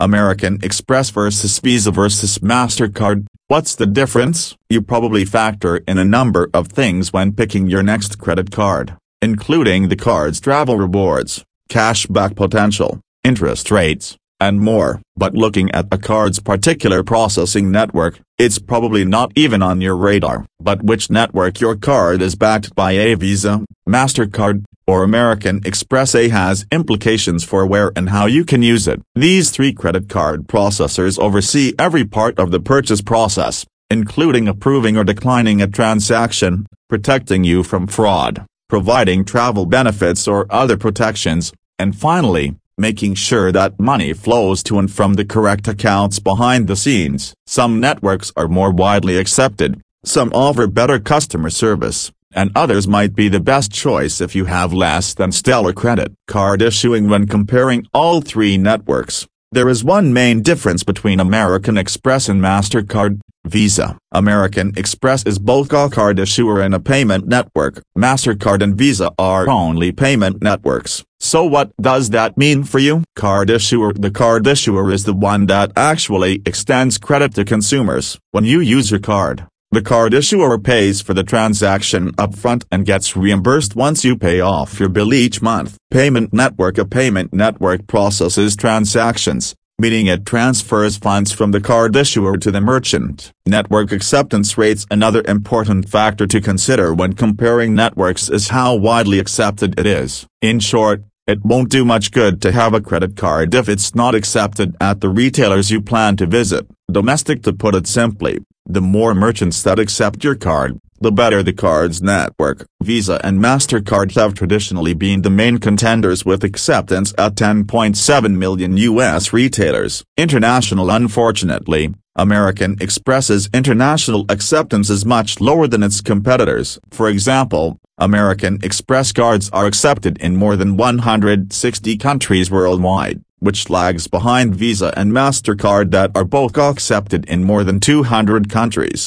American Express versus Visa versus MasterCard, what's the difference? You probably factor in a number of things when picking your next credit card, including the card's travel rewards, cashback potential, interest rates, and more. But looking at a card's particular processing network, it's probably not even on your radar. But which network your card is backed by a Visa, MasterCard, or American Express A has implications for where and how you can use it. These three credit card processors oversee every part of the purchase process, including approving or declining a transaction, protecting you from fraud, providing travel benefits or other protections, and finally, making sure that money flows to and from the correct accounts behind the scenes. Some networks are more widely accepted, some offer better customer service, and others might be the best choice if you have less than stellar credit card issuing when comparing all three networks. There is one main difference between American Express and MasterCard, Visa. American Express is both a card issuer and a payment network. MasterCard and Visa are only payment networks. So what does that mean for you? Card issuer The card issuer is the one that actually extends credit to consumers. When you use your card, the card issuer pays for the transaction upfront and gets reimbursed once you pay off your bill each month. Payment network A payment network processes transactions, meaning it transfers funds from the card issuer to the merchant. Network acceptance rates Another important factor to consider when comparing networks is how widely accepted it is. In short, it won't do much good to have a credit card if it's not accepted at the retailers you plan to visit. Domestic To put it simply, the more merchants that accept your card, the better the card's network. Visa and MasterCard have traditionally been the main contenders with acceptance at 10.7 million U.S. retailers. International Unfortunately, American Express's international acceptance is much lower than its competitors. For example, American Express cards are accepted in more than 160 countries worldwide, which lags behind Visa and MasterCard that are both accepted in more than 200 countries.